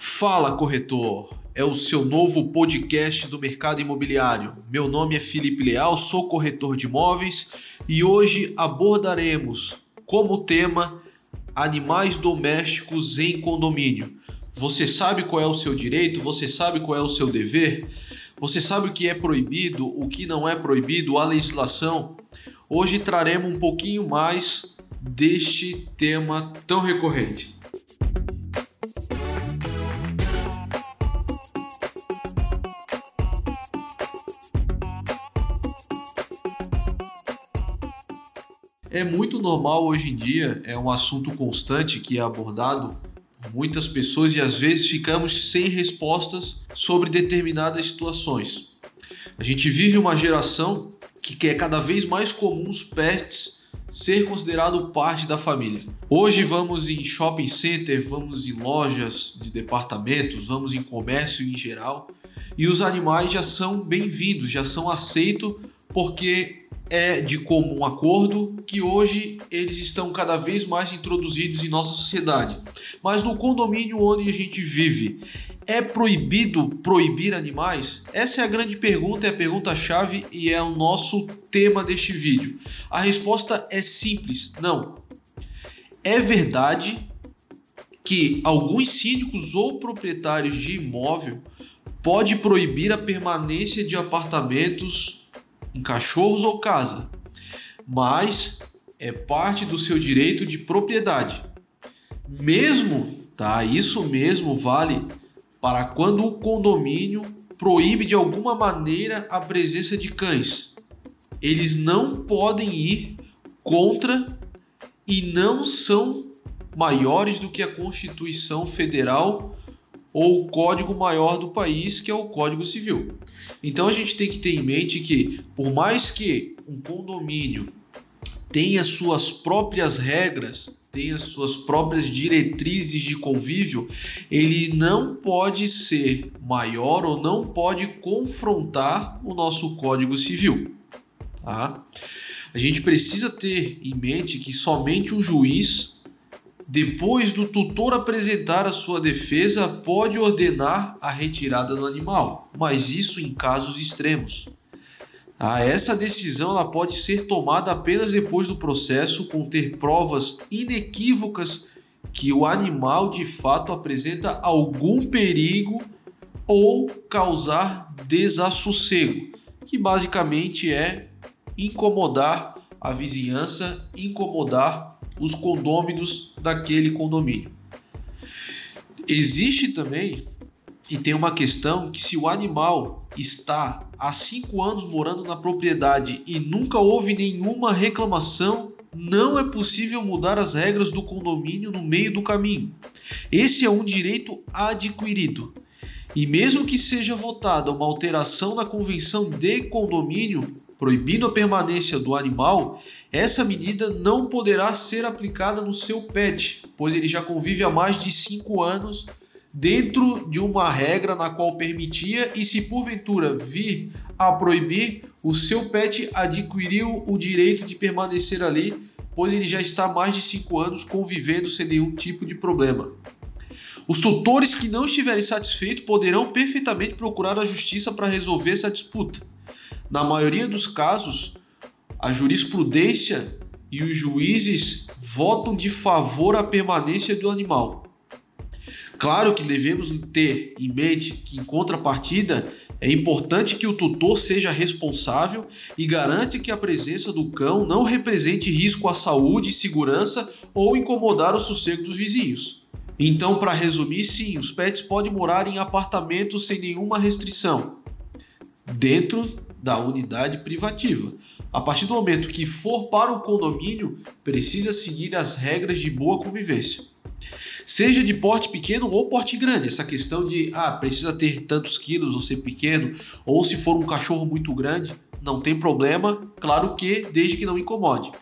Fala, corretor! É o seu novo podcast do mercado imobiliário. Meu nome é Felipe Leal, sou corretor de imóveis e hoje abordaremos como tema animais domésticos em condomínio. Você sabe qual é o seu direito? Você sabe qual é o seu dever? Você sabe o que é proibido, o que não é proibido, a legislação? Hoje traremos um pouquinho mais deste tema tão recorrente. É muito normal hoje em dia, é um assunto constante que é abordado por muitas pessoas e às vezes ficamos sem respostas sobre determinadas situações. A gente vive uma geração que é cada vez mais comum os pets ser considerado parte da família. Hoje vamos em shopping center, vamos em lojas de departamentos, vamos em comércio em geral e os animais já são bem-vindos, já são aceitos porque é de comum acordo que hoje eles estão cada vez mais introduzidos em nossa sociedade. Mas no condomínio onde a gente vive, é proibido proibir animais? Essa é a grande pergunta, é a pergunta-chave e é o nosso tema deste vídeo. A resposta é simples: não. É verdade que alguns síndicos ou proprietários de imóvel pode proibir a permanência de apartamentos em cachorros ou casa, mas é parte do seu direito de propriedade. Mesmo, tá? Isso mesmo vale para quando o condomínio proíbe de alguma maneira a presença de cães. Eles não podem ir contra e não são maiores do que a Constituição Federal ou o código maior do país, que é o Código Civil. Então a gente tem que ter em mente que, por mais que um condomínio tenha suas próprias regras, tenha suas próprias diretrizes de convívio, ele não pode ser maior ou não pode confrontar o nosso Código Civil. Tá? A gente precisa ter em mente que somente um juiz depois do tutor apresentar a sua defesa, pode ordenar a retirada do animal, mas isso em casos extremos. Ah, essa decisão ela pode ser tomada apenas depois do processo conter provas inequívocas que o animal de fato apresenta algum perigo ou causar desassossego, que basicamente é incomodar a vizinhança, incomodar os condôminos daquele condomínio. Existe também, e tem uma questão, que se o animal está há cinco anos morando na propriedade e nunca houve nenhuma reclamação, não é possível mudar as regras do condomínio no meio do caminho. Esse é um direito adquirido. E mesmo que seja votada uma alteração na convenção de condomínio proibindo a permanência do animal, essa medida não poderá ser aplicada no seu pet, pois ele já convive há mais de 5 anos dentro de uma regra na qual permitia e se porventura vir a proibir, o seu pet adquiriu o direito de permanecer ali, pois ele já está há mais de 5 anos convivendo sem nenhum tipo de problema. Os tutores que não estiverem satisfeitos poderão perfeitamente procurar a justiça para resolver essa disputa. Na maioria dos casos, a jurisprudência e os juízes votam de favor à permanência do animal. Claro que devemos ter em mente que, em contrapartida, é importante que o tutor seja responsável e garante que a presença do cão não represente risco à saúde segurança ou incomodar o sossego dos vizinhos. Então, para resumir, sim, os pets podem morar em apartamentos sem nenhuma restrição, dentro da unidade privativa. A partir do momento que for para o condomínio, precisa seguir as regras de boa convivência. Seja de porte pequeno ou porte grande, essa questão de ah, precisa ter tantos quilos ou ser pequeno, ou se for um cachorro muito grande, não tem problema, claro que desde que não incomode.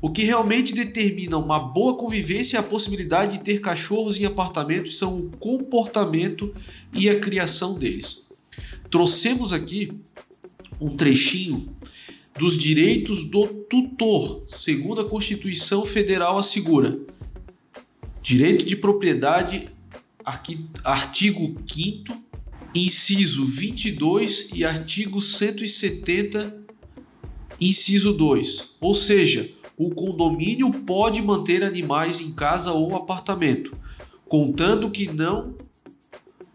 O que realmente determina uma boa convivência é a possibilidade de ter cachorros em apartamentos são o comportamento e a criação deles. Trouxemos aqui um trechinho dos direitos do tutor, segundo a Constituição Federal assegura. Direito de propriedade artigo 5 inciso 22 e artigo 170, inciso 2. Ou seja, o condomínio pode manter animais em casa ou apartamento, contando que não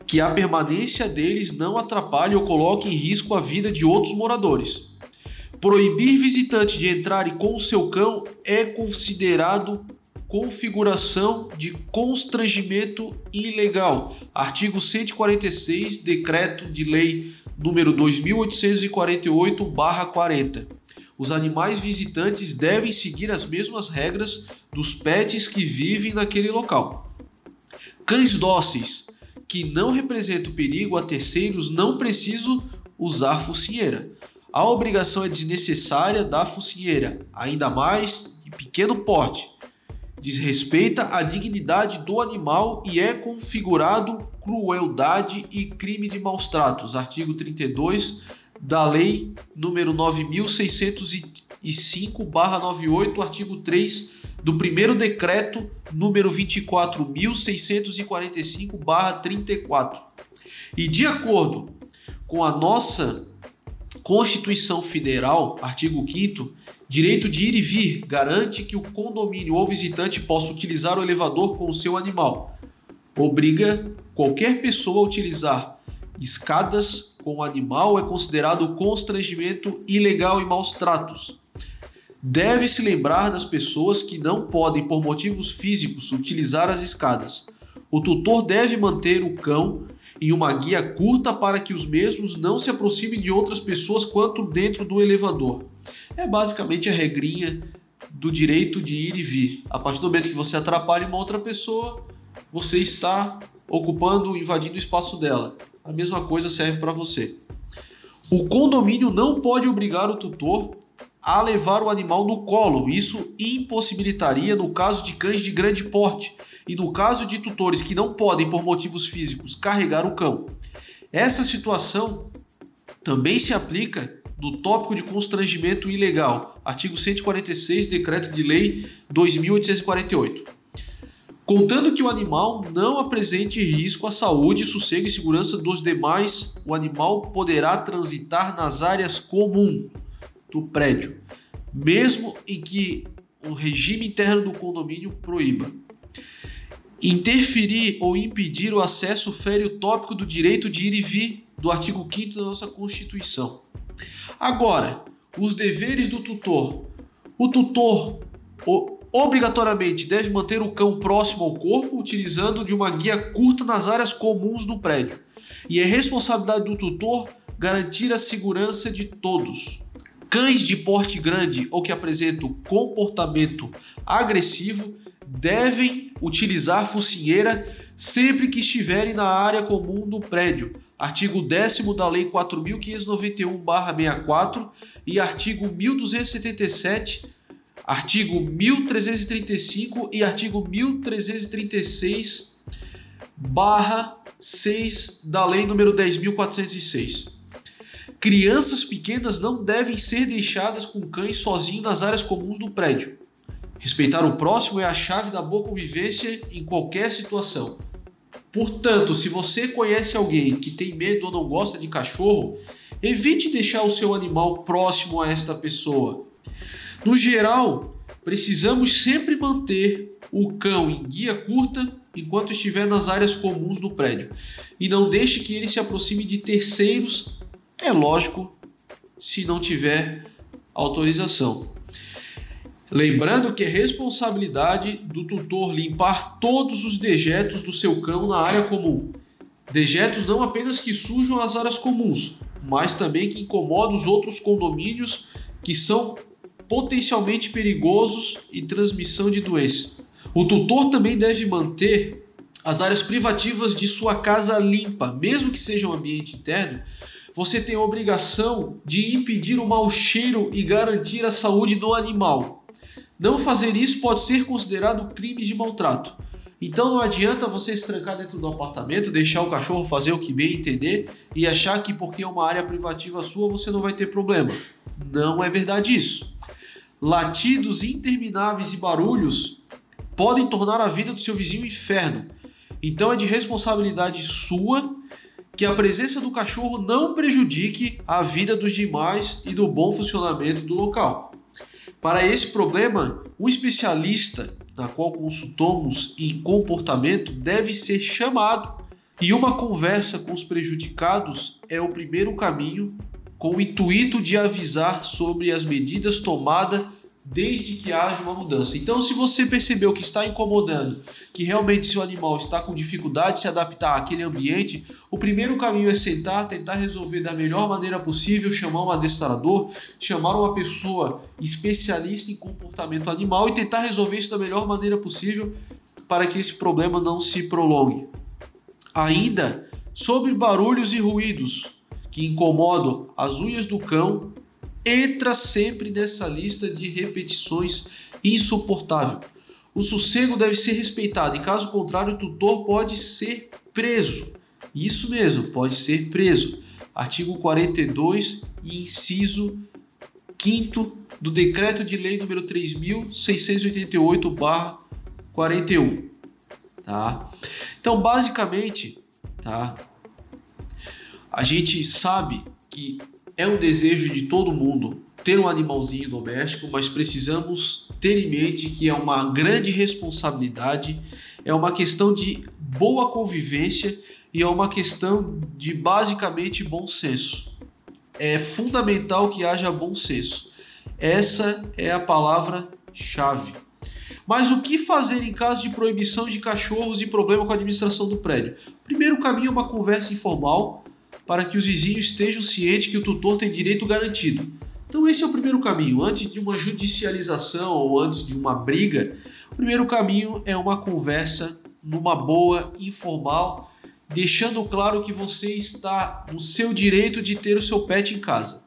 que a permanência deles não atrapalhe ou coloque em risco a vida de outros moradores. Proibir visitante de entrar com o seu cão é considerado configuração de constrangimento ilegal. Artigo 146, Decreto de Lei número 2848/40. Os animais visitantes devem seguir as mesmas regras dos pets que vivem naquele local. Cães dóceis que não representam perigo a terceiros não precisam usar focinheira. A obrigação é desnecessária da focinheira, ainda mais de pequeno porte. Desrespeita a dignidade do animal e é configurado crueldade e crime de maus tratos. Artigo 32 da Lei número 9605/98, artigo 3 do primeiro decreto número 24.645/34. E de acordo com a nossa Constituição Federal, artigo 5 direito de ir e vir garante que o condomínio ou visitante possa utilizar o elevador com o seu animal. Obriga qualquer pessoa a utilizar escadas com o animal é considerado constrangimento ilegal e maus tratos. Deve-se lembrar das pessoas que não podem, por motivos físicos, utilizar as escadas. O tutor deve manter o cão em uma guia curta para que os mesmos não se aproximem de outras pessoas quanto dentro do elevador. É basicamente a regrinha do direito de ir e vir. A partir do momento que você atrapalha uma outra pessoa, você está ocupando, invadindo o espaço dela. A mesma coisa serve para você. O condomínio não pode obrigar o tutor a levar o animal no colo. Isso impossibilitaria no caso de cães de grande porte e no caso de tutores que não podem, por motivos físicos, carregar o cão. Essa situação também se aplica no tópico de constrangimento ilegal, artigo 146, decreto de lei 2848. Contando que o animal não apresente risco à saúde, sossego e segurança dos demais, o animal poderá transitar nas áreas comuns do prédio, mesmo em que o regime interno do condomínio proíba. Interferir ou impedir o acesso fere o tópico do direito de ir e vir do artigo 5 da nossa Constituição. Agora, os deveres do tutor. O tutor obrigatoriamente deve manter o cão próximo ao corpo, utilizando de uma guia curta nas áreas comuns do prédio. E é responsabilidade do tutor garantir a segurança de todos. Cães de porte grande ou que apresentam comportamento agressivo devem utilizar focinheira sempre que estiverem na área comum do prédio. Artigo 10 da Lei 4591/64 e artigo 1277, artigo 1335 e artigo 1336 6 da Lei número 10406. Crianças pequenas não devem ser deixadas com cães sozinhos nas áreas comuns do prédio. Respeitar o próximo é a chave da boa convivência em qualquer situação. Portanto, se você conhece alguém que tem medo ou não gosta de cachorro, evite deixar o seu animal próximo a esta pessoa. No geral, precisamos sempre manter o cão em guia curta enquanto estiver nas áreas comuns do prédio e não deixe que ele se aproxime de terceiros é lógico, se não tiver autorização. Lembrando que é responsabilidade do tutor limpar todos os dejetos do seu cão na área comum. Dejetos não apenas que sujam as áreas comuns, mas também que incomodam os outros condomínios que são potencialmente perigosos e transmissão de doença. O tutor também deve manter as áreas privativas de sua casa limpa, mesmo que seja um ambiente interno, você tem a obrigação de impedir o mau cheiro e garantir a saúde do animal. Não fazer isso pode ser considerado crime de maltrato. Então não adianta você se trancar dentro do apartamento, deixar o cachorro fazer o que bem entender e achar que porque é uma área privativa sua você não vai ter problema. Não é verdade isso. Latidos intermináveis e barulhos podem tornar a vida do seu vizinho um inferno. Então é de responsabilidade sua que a presença do cachorro não prejudique a vida dos demais e do bom funcionamento do local. Para esse problema, um especialista na qual consultamos em comportamento deve ser chamado e uma conversa com os prejudicados é o primeiro caminho com o intuito de avisar sobre as medidas tomadas desde que haja uma mudança. Então, se você percebeu que está incomodando, que realmente seu animal está com dificuldade de se adaptar àquele ambiente, o primeiro caminho é sentar, tentar resolver da melhor maneira possível, chamar um adestrador, chamar uma pessoa especialista em comportamento animal e tentar resolver isso da melhor maneira possível para que esse problema não se prolongue. Ainda sobre barulhos e ruídos que incomodam as unhas do cão, entra sempre nessa lista de repetições insuportável. O sossego deve ser respeitado, em caso contrário, o tutor pode ser preso. Isso mesmo, pode ser preso. Artigo 42, inciso 5 do Decreto de Lei número 3688/41, tá? Então, basicamente, tá? A gente sabe que é um desejo de todo mundo ter um animalzinho doméstico, mas precisamos ter em mente que é uma grande responsabilidade, é uma questão de boa convivência e é uma questão de basicamente bom senso. É fundamental que haja bom senso. Essa é a palavra-chave. Mas o que fazer em caso de proibição de cachorros e problema com a administração do prédio? Primeiro caminho é uma conversa informal para que os vizinhos estejam cientes que o tutor tem direito garantido. Então, esse é o primeiro caminho. Antes de uma judicialização ou antes de uma briga, o primeiro caminho é uma conversa numa boa, informal, deixando claro que você está no seu direito de ter o seu pet em casa.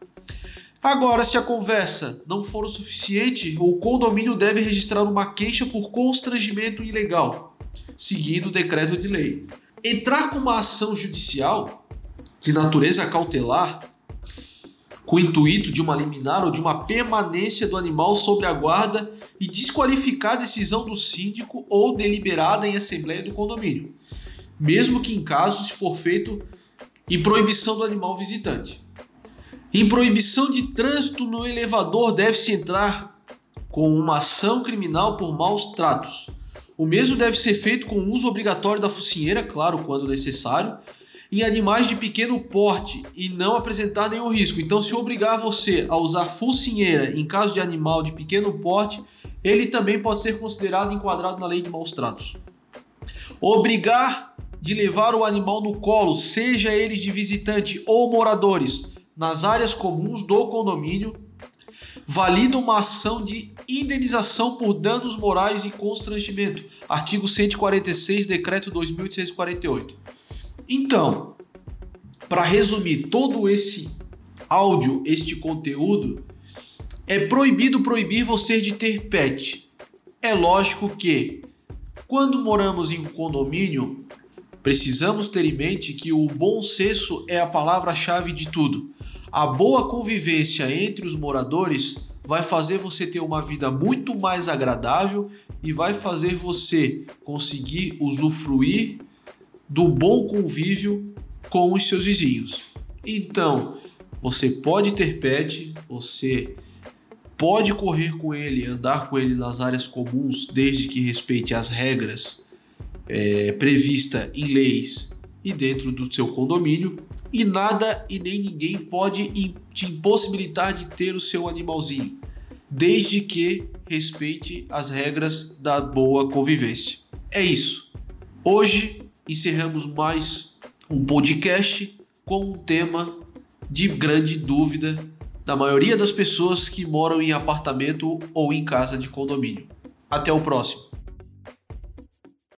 Agora, se a conversa não for o suficiente, o condomínio deve registrar uma queixa por constrangimento ilegal, seguindo o decreto de lei. Entrar com uma ação judicial de natureza cautelar, com o intuito de uma liminar ou de uma permanência do animal sobre a guarda e desqualificar a decisão do síndico ou deliberada em assembleia do condomínio, mesmo que em caso se for feito em proibição do animal visitante. Em proibição de trânsito no elevador deve-se entrar com uma ação criminal por maus tratos. O mesmo deve ser feito com o uso obrigatório da focinheira, claro, quando necessário, em animais de pequeno porte e não apresentar nenhum risco. Então, se obrigar você a usar focinheira em caso de animal de pequeno porte, ele também pode ser considerado enquadrado na lei de maus tratos. Obrigar de levar o animal no colo, seja eles de visitante ou moradores, nas áreas comuns do condomínio, valida uma ação de indenização por danos morais e constrangimento. Artigo 146, decreto 2848. Então, para resumir todo esse áudio, este conteúdo, é proibido proibir você de ter pet. É lógico que, quando moramos em um condomínio, precisamos ter em mente que o bom senso é a palavra-chave de tudo. A boa convivência entre os moradores vai fazer você ter uma vida muito mais agradável e vai fazer você conseguir usufruir do bom convívio com os seus vizinhos. Então, você pode ter pet, você pode correr com ele, andar com ele nas áreas comuns, desde que respeite as regras é, previstas em leis e dentro do seu condomínio. E nada e nem ninguém pode te impossibilitar de ter o seu animalzinho, desde que respeite as regras da boa convivência. É isso. Hoje encerramos mais um podcast com um tema de grande dúvida da maioria das pessoas que moram em apartamento ou em casa de condomínio. Até o próximo.